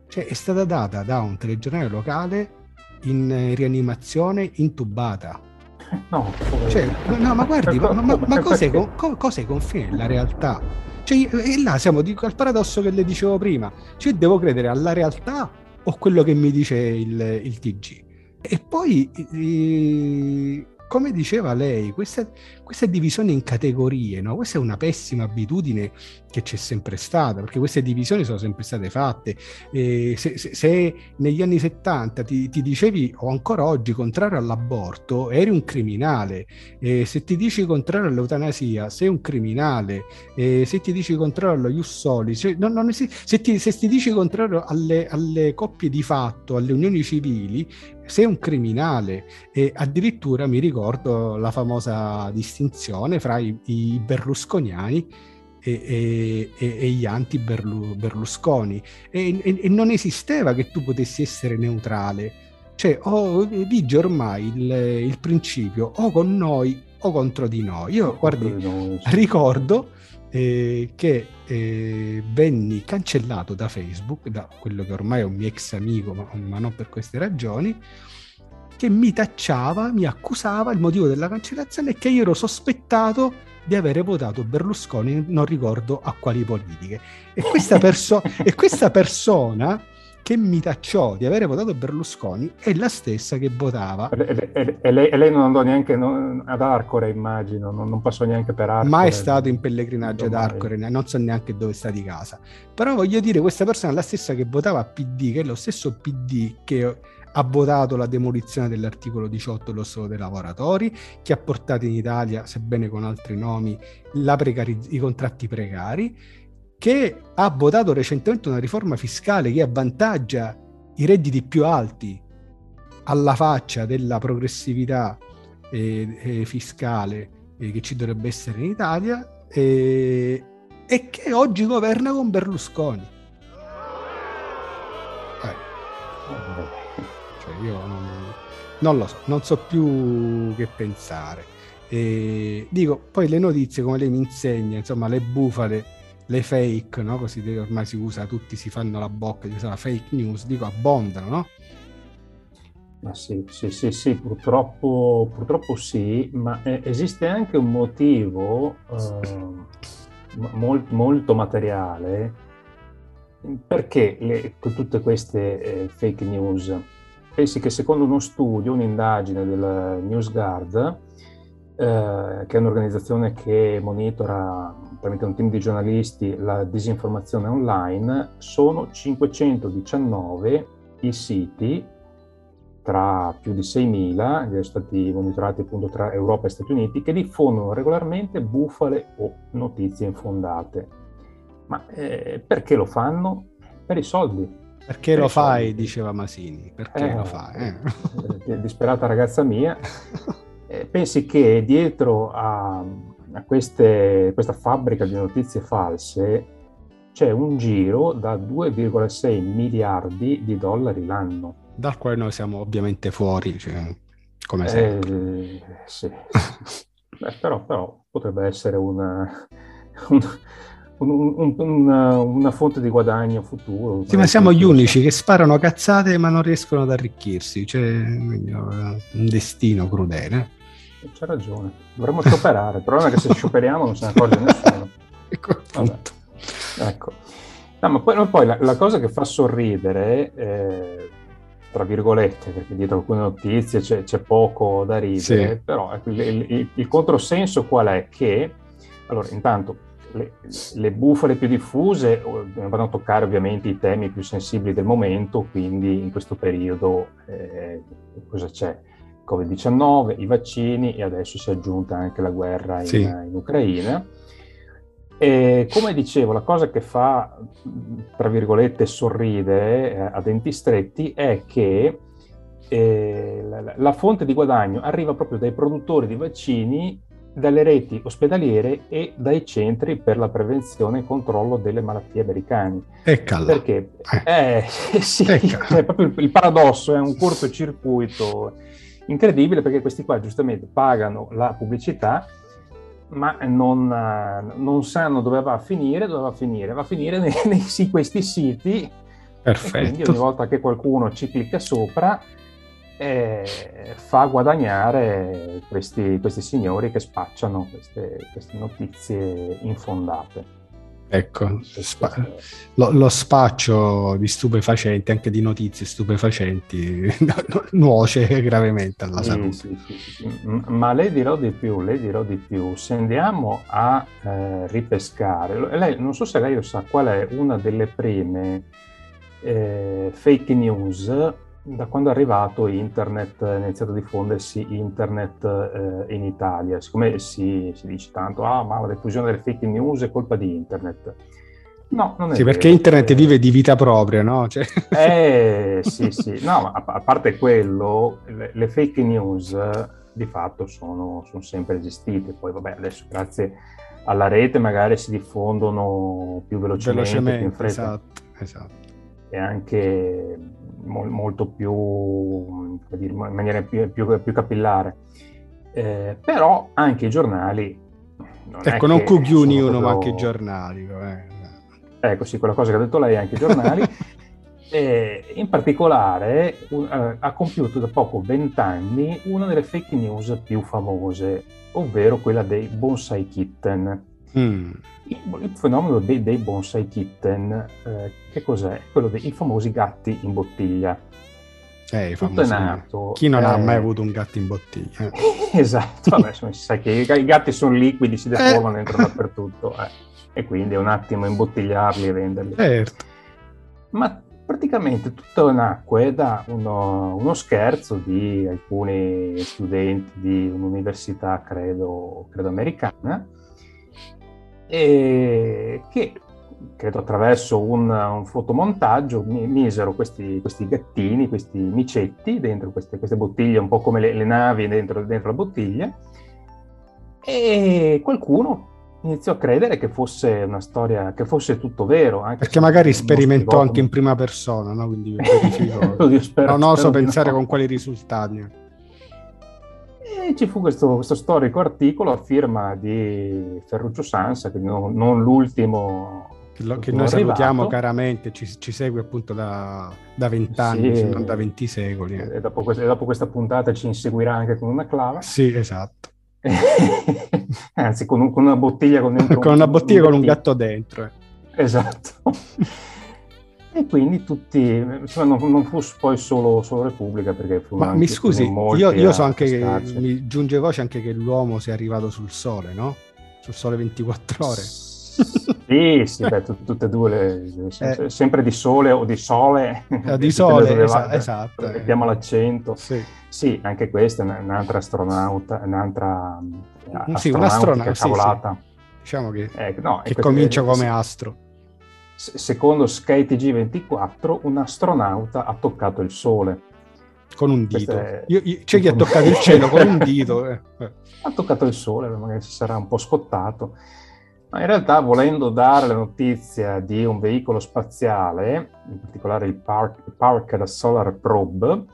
cioè è stata data da un telegiornale locale in rianimazione intubata No, cioè, no, ma guardi, ma, ma, ma cosa, è, co, cosa è confine la realtà? Cioè, e là siamo di, al paradosso che le dicevo prima. Cioè, devo credere alla realtà o quello che mi dice il, il TG? E poi eh, come diceva lei, questa, questa divisione in categorie, no? questa è una pessima abitudine che c'è sempre stata, perché queste divisioni sono sempre state fatte. Eh, se, se, se, negli anni 70 ti, ti, dicevi, o ancora oggi, contrario all'aborto, eri un criminale. Eh, se ti dici contrario all'eutanasia, sei un criminale. Eh, se ti dici contrario allo Ius Soli, se, no, non esiste, se, ti, se ti dici contrario alle, alle coppie di fatto, alle unioni civili, sei un criminale e addirittura mi ricordo la famosa distinzione fra i, i berlusconiani e, e, e, gli anti-berlusconi e, e, non esisteva che tu potessi essere neutrale. Cioè oh, vige ormai il, il, principio o con noi o contro di noi. Io guardi ricordo eh, che eh, venni cancellato da Facebook, da quello che ormai è un mio ex amico, ma, ma non per queste ragioni, che mi tacciava, mi accusava, il motivo della cancellazione è che io ero sospettato di avere votato Berlusconi, non ricordo a quali politiche. E questa, perso- e questa persona che mi tacciò di avere votato Berlusconi è la stessa che votava. E, e, e, lei, lei, non andò neanche non, ad Arcore, immagino, non, non, passò neanche per Arcore. Mai stato in pellegrinaggio ad Arcore, non so neanche dove sta di casa. Però voglio dire, questa persona è la stessa che votava PD, che è lo stesso PD che ha votato la demolizione dell'articolo 18 dello Stato dei lavoratori, che ha portato in Italia, sebbene con altri nomi, precari- i contratti precari che ha votato recentemente una riforma fiscale che avvantaggia i redditi più alti alla faccia della progressività eh, eh, fiscale eh, che ci dovrebbe essere in Italia e che oggi governa con Berlusconi. Eh. Io non, non, lo so, non so più che pensare. E dico, poi le notizie, come lei mi insegna, insomma, le bufale le fake, no? così ormai si usa, tutti si fanno la bocca di usare fake news, dico abbondano, no? Ma sì, sì, sì, sì, purtroppo, purtroppo sì, ma eh, esiste anche un motivo eh, mol, molto materiale perché le, tutte queste eh, fake news. Pensi che secondo uno studio, un'indagine del NewsGuard, eh, che è un'organizzazione che monitora tramite un team di giornalisti la disinformazione online, sono 519 i siti tra più di 6.000, che sono stati monitorati appunto tra Europa e Stati Uniti, che diffondono regolarmente bufale o notizie infondate. Ma eh, perché lo fanno? Per i soldi. Perché per lo fai, diceva Masini, perché eh, lo fai? Eh. Disperata ragazza mia. Eh, pensi che dietro a, a queste, questa fabbrica di notizie false c'è un giro da 2,6 miliardi di dollari l'anno. Dal quale noi siamo ovviamente fuori, cioè, come sempre. Eh, sì. Beh, però, però, potrebbe essere una, un, un, un, una, fonte di guadagno futuro. Sì, ma siamo gli unici che sparano cazzate ma non riescono ad arricchirsi, cioè un destino crudele. C'ha ragione, dovremmo scioperare, il problema è che se scioperiamo non se ne accorge nessuno. ecco. Ecco. No, ma poi, ma poi la, la, cosa che fa sorridere, eh, tra virgolette, perché dietro alcune notizie c'è, c'è poco da ridere, sì. però ecco, il, il, il, controsenso qual è? Che, allora, intanto, le, le, bufale più diffuse vanno a toccare ovviamente i temi più sensibili del momento, quindi in questo periodo eh, cosa c'è? Covid-19, i vaccini e adesso si è aggiunta anche la guerra in, sì. in Ucraina. E come dicevo, la cosa che fa, tra virgolette, sorridere eh, a denti stretti è che eh, la, la, fonte di guadagno arriva proprio dai produttori di vaccini, dalle reti ospedaliere e dai centri per la prevenzione e controllo delle malattie americani. Eccala. Perché eh, eh sì, è proprio il, il paradosso, è un cortocircuito incredibile perché questi qua giustamente pagano la pubblicità ma non, non, sanno dove va a finire, dove va a finire, va a finire nei, nei, questi siti. Perfetto. Quindi ogni volta che qualcuno ci clicca sopra eh, fa guadagnare questi, questi, signori che spacciano queste, queste notizie infondate. Ecco, spa- lo, lo, spaccio di stupefacenti, anche di notizie stupefacenti, nuoce gravemente alla salute. Sì, sì, sì, Ma le dirò di più, le dirò di più. Se andiamo a eh, ripescare, lei, non so se lei lo sa qual è una delle prime eh, fake news da quando è arrivato internet, è iniziato a diffondersi internet eh, in Italia, siccome si, si, dice tanto, ah ma la diffusione delle fake news è colpa di internet. No, non è Sì, vero. perché internet vive di vita propria, no? Cioè... Eh, sì, sì, no, a, a parte quello, le, le, fake news di fatto sono, sono sempre esistite, poi vabbè, adesso grazie alla rete magari si diffondono più velocemente, velocemente più in fretta. Esatto, esatto. E anche molto più, dire, in maniera più, più, più capillare. Eh, però anche i giornali... Non ecco, non Cugliuni uno, proprio... ma anche i giornali. Eh. Ecco, sì, quella cosa che ha detto lei, anche i giornali. e in particolare un, uh, ha compiuto da poco vent'anni una delle fake news più famose, ovvero quella dei bonsai kitten. Mm. Il, il, fenomeno dei, dei bonsai kitten, eh, che cos'è? Quello dei famosi gatti in bottiglia. Eh, Tutto è nato. Chi non eh... ha mai avuto un gatto in bottiglia? esatto, vabbè, si sa che i, gatti sono liquidi, si deformano, eh. entrano dappertutto. Eh. E quindi è un attimo imbottigliarli e venderli. Certo. Ma praticamente tutto nacque da uno, uno, scherzo di alcuni studenti di un'università, credo, credo americana, e che credo attraverso un, un fotomontaggio mi, misero questi, questi, gattini, questi micetti dentro queste, queste bottiglie, un po' come le, le navi dentro, dentro, la bottiglia, e qualcuno iniziò a credere che fosse una storia, che fosse tutto vero. Perché magari sperimentò anche in prima persona, no? quindi verifico. non oso pensare no. con quali risultati. E ci fu questo, questo, storico articolo a firma di Ferruccio Sansa, che non, non l'ultimo. Che, lo, che noi salutiamo caramente, ci, ci, segue appunto da, vent'anni, sì, non da venti secoli. Eh. E, dopo questa, e, dopo questa, puntata ci inseguirà anche con una clava. Sì, esatto. Anzi, con, un, con, una bottiglia con, con una bottiglia un con un gatto dentro. Eh. Esatto. E quindi tutti, insomma, non, non, fu poi solo, solo Repubblica perché fu Ma mi scusi, io, io so anche che mi giunge voce anche che l'uomo sia arrivato sul sole, no? Sul sole 24 ore. Sì, sì, beh, t- tutte e due, le, sempre, eh. sempre di sole o di sole. Eh, di sole, esatto. esatto mettiamo l'accento. Sì. sì. anche questa è un'altra astronauta, un'altra sì, un'astronauta, sì, sì. Diciamo che, eh, no, che comincia come astro. Secondo SkyTG24, un astronauta ha toccato il sole. Con un dito. È... Io, io, c'è chi ha toccato il cielo con un dito. Eh. Ha toccato il sole, magari si sarà un po' scottato. Ma in realtà, volendo dare la notizia di un veicolo spaziale, in particolare il Park, Parker Solar Probe,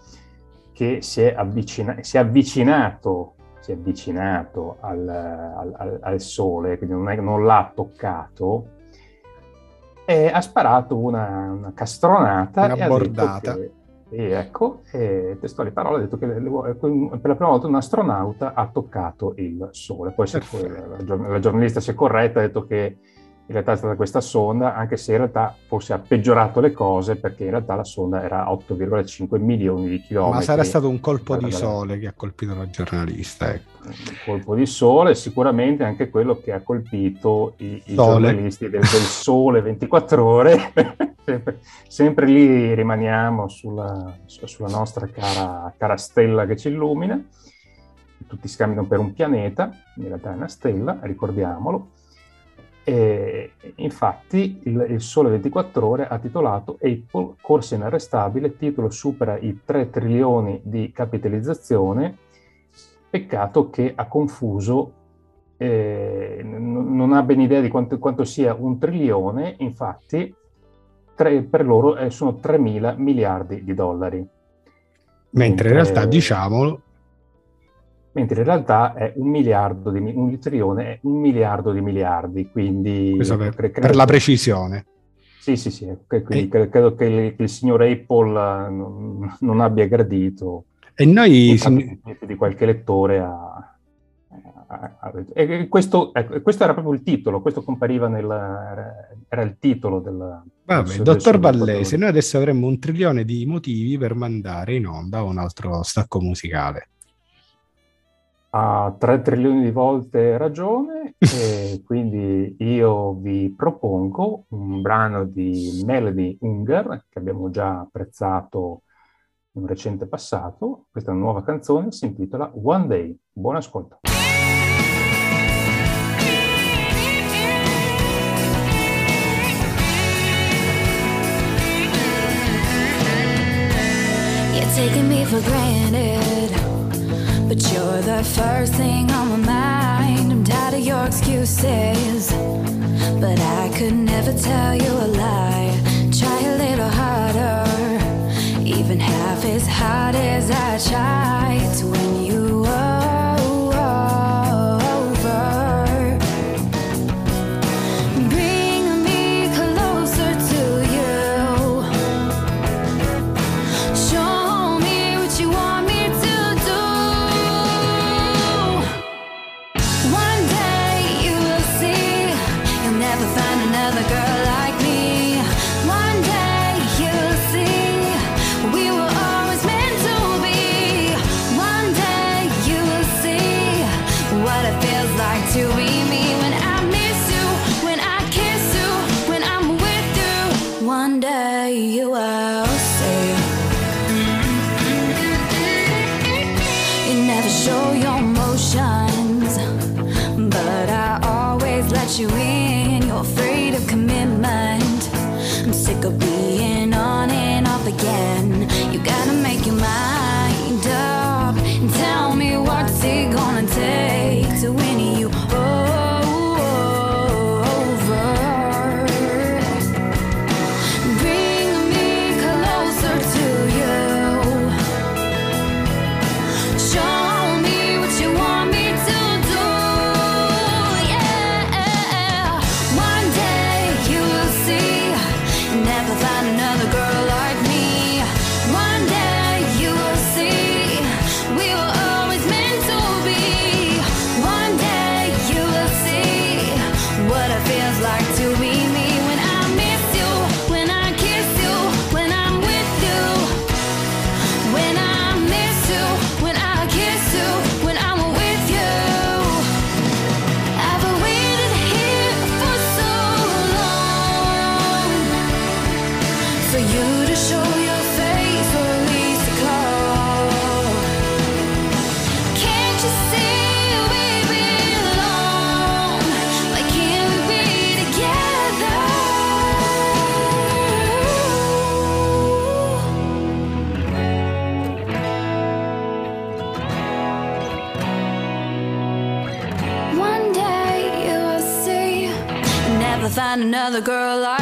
che si è, avvicina- si è avvicinato si è avvicinato al, al, al Sole, quindi non, è, non l'ha toccato, e ha sparato una, una castronata. Una bordata. Che, e ecco, e testuali parole ha detto che per la prima volta un astronauta ha toccato il Sole. Poi se, la, la, giornalista si è corretta, ha detto che in realtà è stata questa sonda, anche se in realtà forse ha peggiorato le cose perché in realtà la sonda era a 8,5 milioni di chilometri. Ma sarà stato un colpo di sole che ha colpito la giornalista. Ecco. Un colpo di sole, sicuramente anche quello che ha colpito i, i giornalisti del, del, Sole 24 ore. sempre, sempre, lì rimaniamo sulla, sulla nostra cara, cara stella che ci illumina. Tutti scambiano per un pianeta, in realtà è una stella, ricordiamolo e infatti il, il, Sole 24 Ore ha titolato Apple corsa inarrestabile, titolo supera i 3 trilioni di capitalizzazione, peccato che ha confuso, eh, n- non ha ben idea di quanto, quanto sia un trilione, infatti tre, per loro eh, sono 3 mila miliardi di dollari. Mentre, Mentre in realtà, diciamolo, mentre in realtà è un miliardo di un trilione è un miliardo di miliardi, quindi... Per, cre- per, la precisione. Sì, sì, sì, quindi e... credo che il, che il, signor Apple eh, non, non abbia gradito e noi... Sin... di qualche lettore a... E questo, ecco, questo, era proprio il titolo, questo compariva nel... era il titolo del... Vabbè, del, dottor Vallese, noi adesso avremmo un trilione di motivi per mandare in onda un altro stacco musicale ha 3 trilioni di volte ragione e quindi io vi propongo un brano di Melody Unger che abbiamo già apprezzato in un recente passato. Questa nuova canzone si intitola One Day. Buon ascolto. You're taking me for granted But you're the first thing on my mind. I'm tired of your excuses. But I could never tell you a lie. Try a little harder, even half as hard as I tried to win you another girl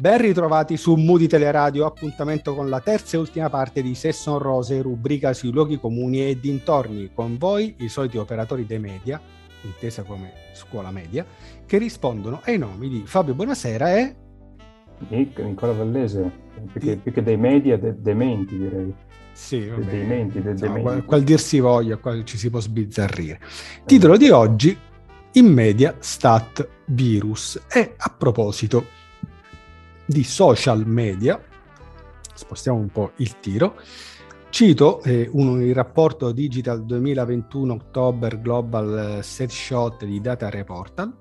Ben ritrovati su Moody Teleradio, appuntamento con la terza e ultima parte di Se son rose, rubrica sui luoghi comuni e dintorni. Con voi i soliti operatori dei media, intesa come scuola media, che rispondono ai nomi di Fabio Buonasera e... Nick, Nicola Vallese, più che, più che dei media, de- dementi direi. Sì, Dei dementi, dei insomma, dementi. qual, qual dir si voglia, qual ci si può sbizzarrire. Titolo di oggi, in media stat virus. E a proposito di social media, spostiamo un po' il tiro, cito eh, un, il rapporto Digital 2021 October Global eh, Set Shot di Data Reportal,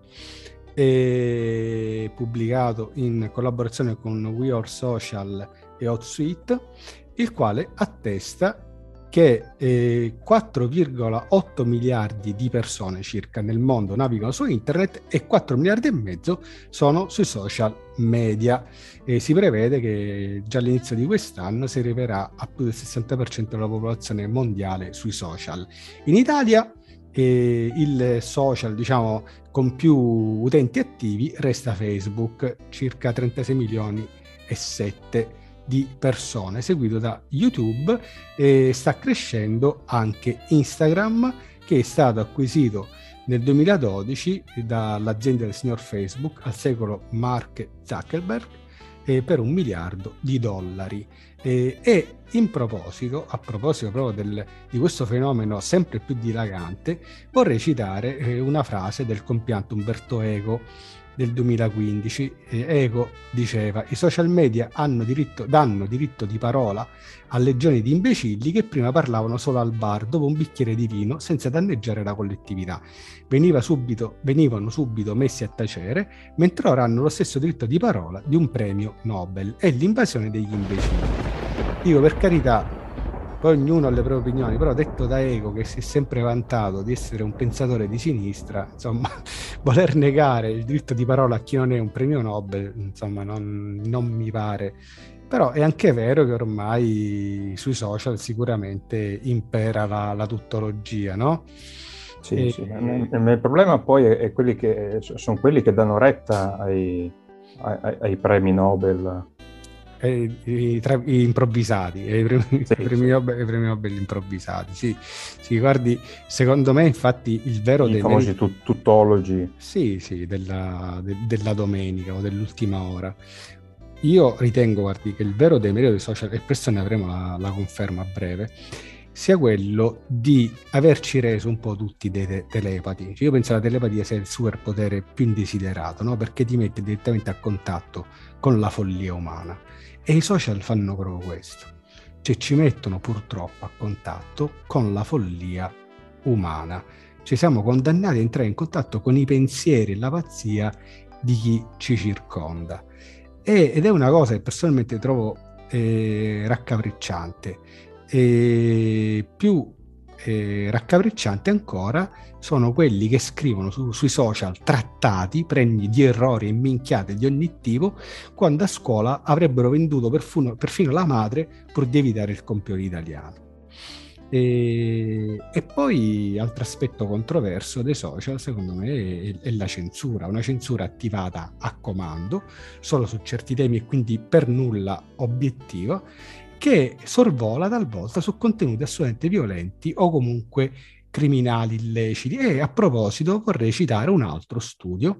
eh, pubblicato in collaborazione con We Are Social e HotSuite, il quale attesta che eh, 4,8 miliardi di persone circa nel mondo navigano su internet e 4 miliardi e mezzo sono sui social media e si prevede che già all'inizio di quest'anno si arriverà a più del 60% della popolazione mondiale sui social. In Italia eh, il social diciamo con più utenti attivi resta Facebook, circa 36 milioni e 7 di persone, seguito da YouTube e sta crescendo anche Instagram che è stato acquisito nel 2012 dall'azienda del signor Facebook al secolo Mark Zuckerberg per un miliardo di dollari. E in proposito, a proposito proprio del, di questo fenomeno sempre più dilagante, vorrei citare eh, una frase del compianto Umberto Eco del 2015. Eh, Eco diceva: I social media diritto, danno diritto di parola a legioni di imbecilli che prima parlavano solo al bar dopo un bicchiere di vino senza danneggiare la collettività. Veniva subito, venivano subito messi a tacere, mentre ora hanno lo stesso diritto di parola di un premio Nobel. È l'invasione degli imbecilli. Dico per carità, poi ognuno ha le proprie opinioni, però detto da Ego che si è sempre vantato di essere un pensatore di sinistra, insomma, voler negare il diritto di parola a chi non è un premio Nobel, insomma, non, non mi pare. Però è anche vero che ormai sui social sicuramente impera la, la tuttologia, no? Sì, E- sì. Il, il problema poi è, è quelli che, sono quelli che danno retta ai, ai- ai premi Nobel. E i, tra- i improvvisati, e i premi, Sì, i premi. Nobel, i premi Nobel improvvisati. Sì, sì, guardi, secondo me infatti il vero I dei famosi tut- tuttologi. Sì, sì, della, de- della domenica o dell'ultima ora. Io ritengo, guardi, che il vero demerito dei social, e presto ne avremo la, la conferma a breve, sia quello di averci reso un po' tutti dei te- telepati. Cioè, io penso che la telepatia sia il superpotere più indesiderato, no? Perché ti mette direttamente a contatto con la follia umana. E i social fanno proprio questo. Cioè ci mettono purtroppo a contatto con la follia umana. Ci siamo condannati a entrare in contatto con i pensieri e la pazzia di chi ci circonda. E- ed è una cosa che personalmente trovo eh, raccapricciante. E più eh, raccapricciante ancora sono quelli che scrivono su- sui social trattati pregni di errori e minchiate di ogni tipo quando a scuola avrebbero venduto perfuno- perfino la madre pur di evitare il compione italiano. E, e poi altro aspetto controverso dei social, secondo me, è, è la censura, una censura attivata a comando solo su certi temi e quindi per nulla obiettiva, che sorvola talvolta su contenuti assolutamente violenti o comunque criminali illeciti. E a proposito vorrei citare un altro studio,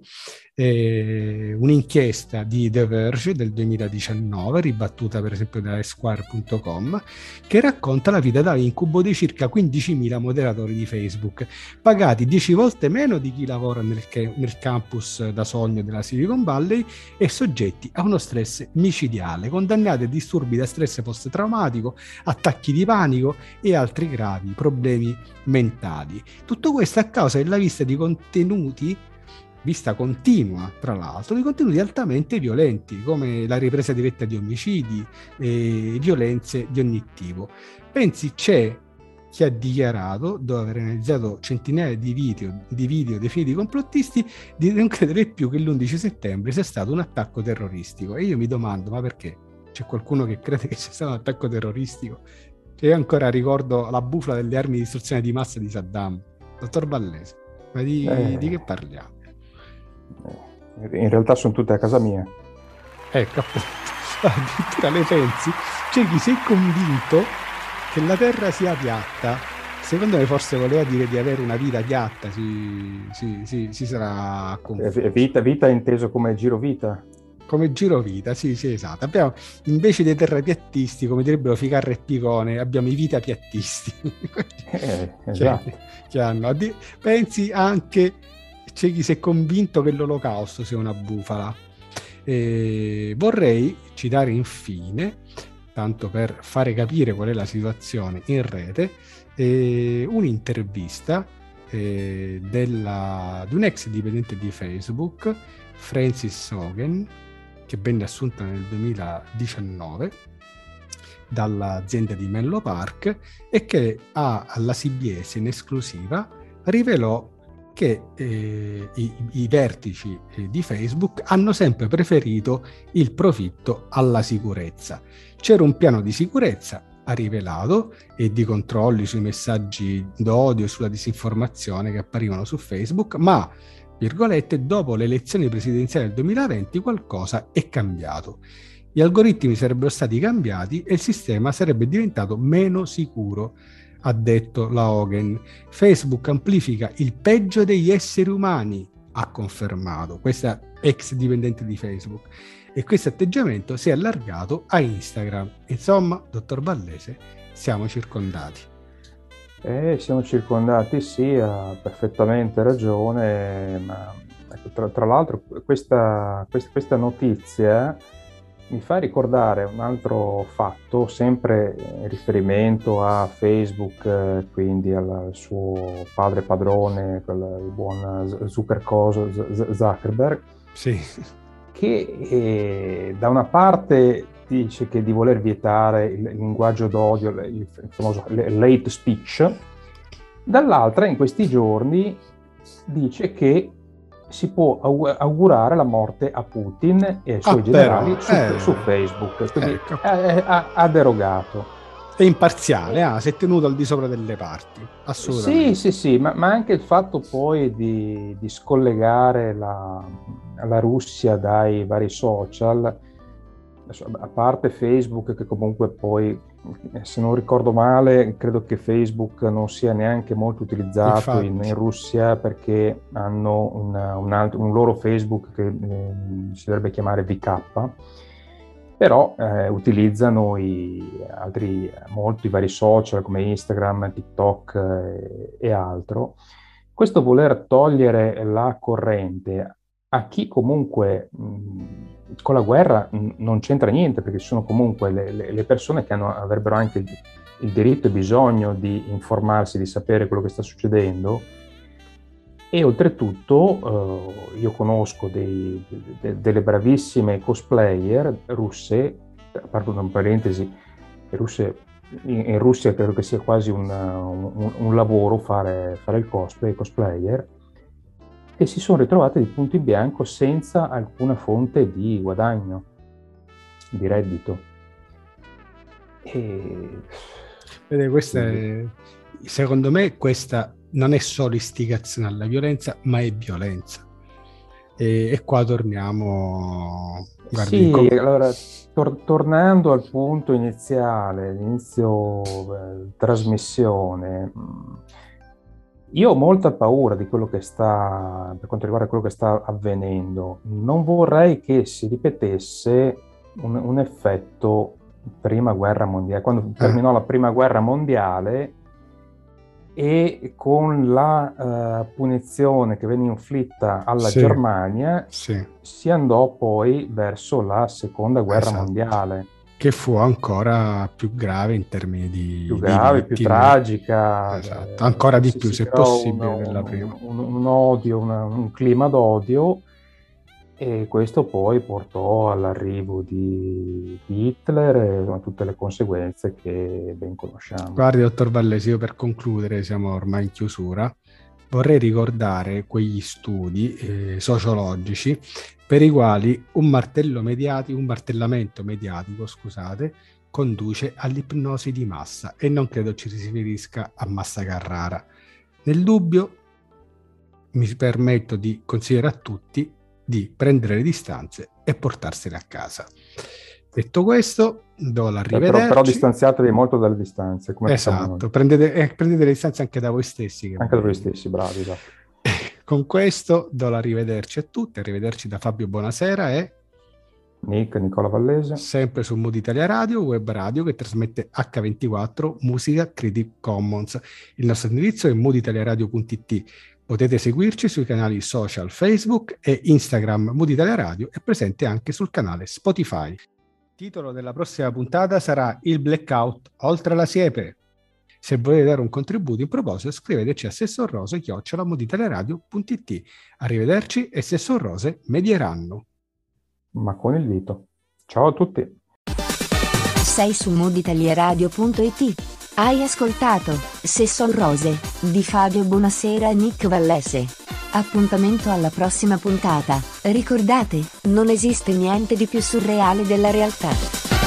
eh, un'inchiesta di The Verge del 2019, ribattuta per esempio da Esquire.com, che racconta la vita da incubo di circa 15.000 moderatori di Facebook, pagati 10 volte meno di chi lavora nel, nel campus da sogno della Silicon Valley e soggetti a uno stress micidiale, condannati a disturbi da stress post-traumatico, attacchi di panico e altri gravi problemi mentali. Tutto questo a causa della vista di contenuti vista continua, tra l'altro, di contenuti altamente violenti, come la ripresa diretta di omicidi e violenze di ogni tipo. Pensi c'è chi ha dichiarato, dopo aver analizzato centinaia di video, di video definiti complottisti, di non credere più che l'11 settembre sia stato un attacco terroristico. E io mi domando, ma perché? C'è qualcuno che crede che sia stato un attacco terroristico? Cioè, io ancora ricordo la bufala delle armi di distruzione di massa di Saddam. Dottor Ballese, ma di, Eh. di che parliamo? Eh, In realtà sono tutte a casa mia. Ecco, addirittura le pensi, c'è chi si è convinto che la Terra sia piatta. Secondo me forse voleva dire di avere una vita piatta, si, si- si- si sarà Eh, confuso. vi- Vita, vita inteso come giro vita. Come giro vita, sì, sì, esatto. Abbiamo, invece dei terrapiattisti, come direbbero Ficarra e Picone, abbiamo i vita piattisti. Eh, Che- esatto. che hanno pensi anche c'è chi si è convinto che l'olocausto sia una bufala. E vorrei citare infine tanto per fare capire qual è la situazione in rete eh, un'intervista eh, della- di un ex dipendente di Facebook Francis Hogan che venne assunta nel 2019 dall'azienda di Menlo Park e che alla CBS in esclusiva rivelò che eh, i, i vertici eh, di Facebook hanno sempre preferito il profitto alla sicurezza. C'era un piano di sicurezza, ha rivelato, e di controlli sui messaggi d'odio e sulla disinformazione che apparivano su Facebook, ma, virgolette, dopo le elezioni presidenziali del 2020 qualcosa è cambiato. Gli algoritmi sarebbero stati cambiati e il sistema sarebbe diventato meno sicuro, ha detto la Hogan. Facebook amplifica il peggio degli esseri umani, ha confermato questa ex dipendente di Facebook. E questo atteggiamento si è allargato a Instagram. Insomma, dottor Ballese, siamo circondati. Eh, siamo circondati, sì, ha perfettamente ragione, ma ecco, tra, tra l'altro questa, quest- questa notizia mi fa ricordare un altro fatto, sempre in riferimento a Facebook, eh, quindi al, suo padre padrone, il buon Zuckercoso, Zuckerberg, Sì, che eh, da una parte dice che di voler vietare il, linguaggio d'odio, il, il famoso late speech, dall'altra in questi giorni dice che si può au- augurare la morte a Putin e ai suoi Ah, generali però, su, eh. su Facebook, quindi Ecco. ha, ha- derogato. è imparziale, ah, si è tenuto al di sopra delle parti, assolutamente. Sì, sì, sì, ma, ma anche il fatto poi di, di scollegare la, la Russia dai vari social, a parte Facebook che comunque poi, eh, se non ricordo male, credo che Facebook non sia neanche molto utilizzato in, in Russia perché hanno una- un, altro- un loro Facebook che eh, si dovrebbe chiamare VK però eh, utilizzano i, altri, molti vari social come Instagram, TikTok eh, e altro. Questo voler togliere la corrente a chi comunque mh, con la guerra non c'entra niente, perché sono comunque le, le- persone che hanno- avrebbero anche il, il diritto e bisogno di informarsi, di sapere quello che sta succedendo. E oltretutto eh, io conosco dei- de- delle bravissime cosplayer russe, a parte una parentesi, russe, in, in Russia credo che sia quasi un, un- un lavoro fare, fare il cosplay, cosplayer, che si sono ritrovate di punto in bianco senza alcuna fonte di guadagno, di reddito. E... Vede, questa è- secondo me questa non è solo istigazione alla violenza, ma è violenza. E, e qua torniamo... Guardi, Sì, com- allora, tor- tornando al punto iniziale, l'inizio eh, trasmissione, mh, Io ho molta paura di quello che sta, per quanto riguarda quello che sta avvenendo. Non vorrei che si ripetesse un, un effetto prima guerra mondiale. Quando terminò la prima guerra mondiale e con la eh, punizione che venne inflitta alla Sì. Germania Sì, si andò poi verso la seconda guerra Esatto. mondiale, che fu ancora più grave in termini di più di grave, più vittime. tragica. Esatto, ancora di si- più, se possibile, un- della prima. Un, un odio, una- un clima d'odio e questo poi portò all'arrivo di, di Hitler e a tutte le conseguenze che ben conosciamo. Guardi, dottor Vallesi, io per concludere, siamo ormai in chiusura, vorrei ricordare quegli studi eh, sociologici per i quali un mediatico, un martellamento mediatico, scusate, conduce all'ipnosi di massa e non credo ci si riferisca a Massa Carrara. Nel dubbio mi permetto di consigliare a tutti di prendere le distanze e portarsele a casa. Detto questo, do Eh. Però, però distanziatevi molto dalle distanze. Esatto, prendete, eh, prendete le distanze anche da voi stessi. che Anche da voi- stessi, bravi. esatto. Con questo do l'arrivederci a tutti, arrivederci da Fabio Buonasera e Nick, Nicola Vallese. sempre su Mood Italia Radio, web radio che trasmette H24 Musica Creative Commons. Il nostro indirizzo è mooditaliaradio.it. Potete seguirci sui canali social Facebook e Instagram. Mood Italia Radio è presente anche sul canale Spotify. Il titolo della prossima puntata sarà Il blackout oltre la siepe. Se volete dare un contributo in proposito, scriveteci a sessorrose.it. Arrivederci e sessorrose medieranno. ma con il dito. Ciao a tutti. Sei su mooditalieradio.it. Hai ascoltato Se son rose di Fabio Buonasera e Nick Vallese. Appuntamento alla prossima puntata. Ricordate, non esiste niente di più surreale della realtà.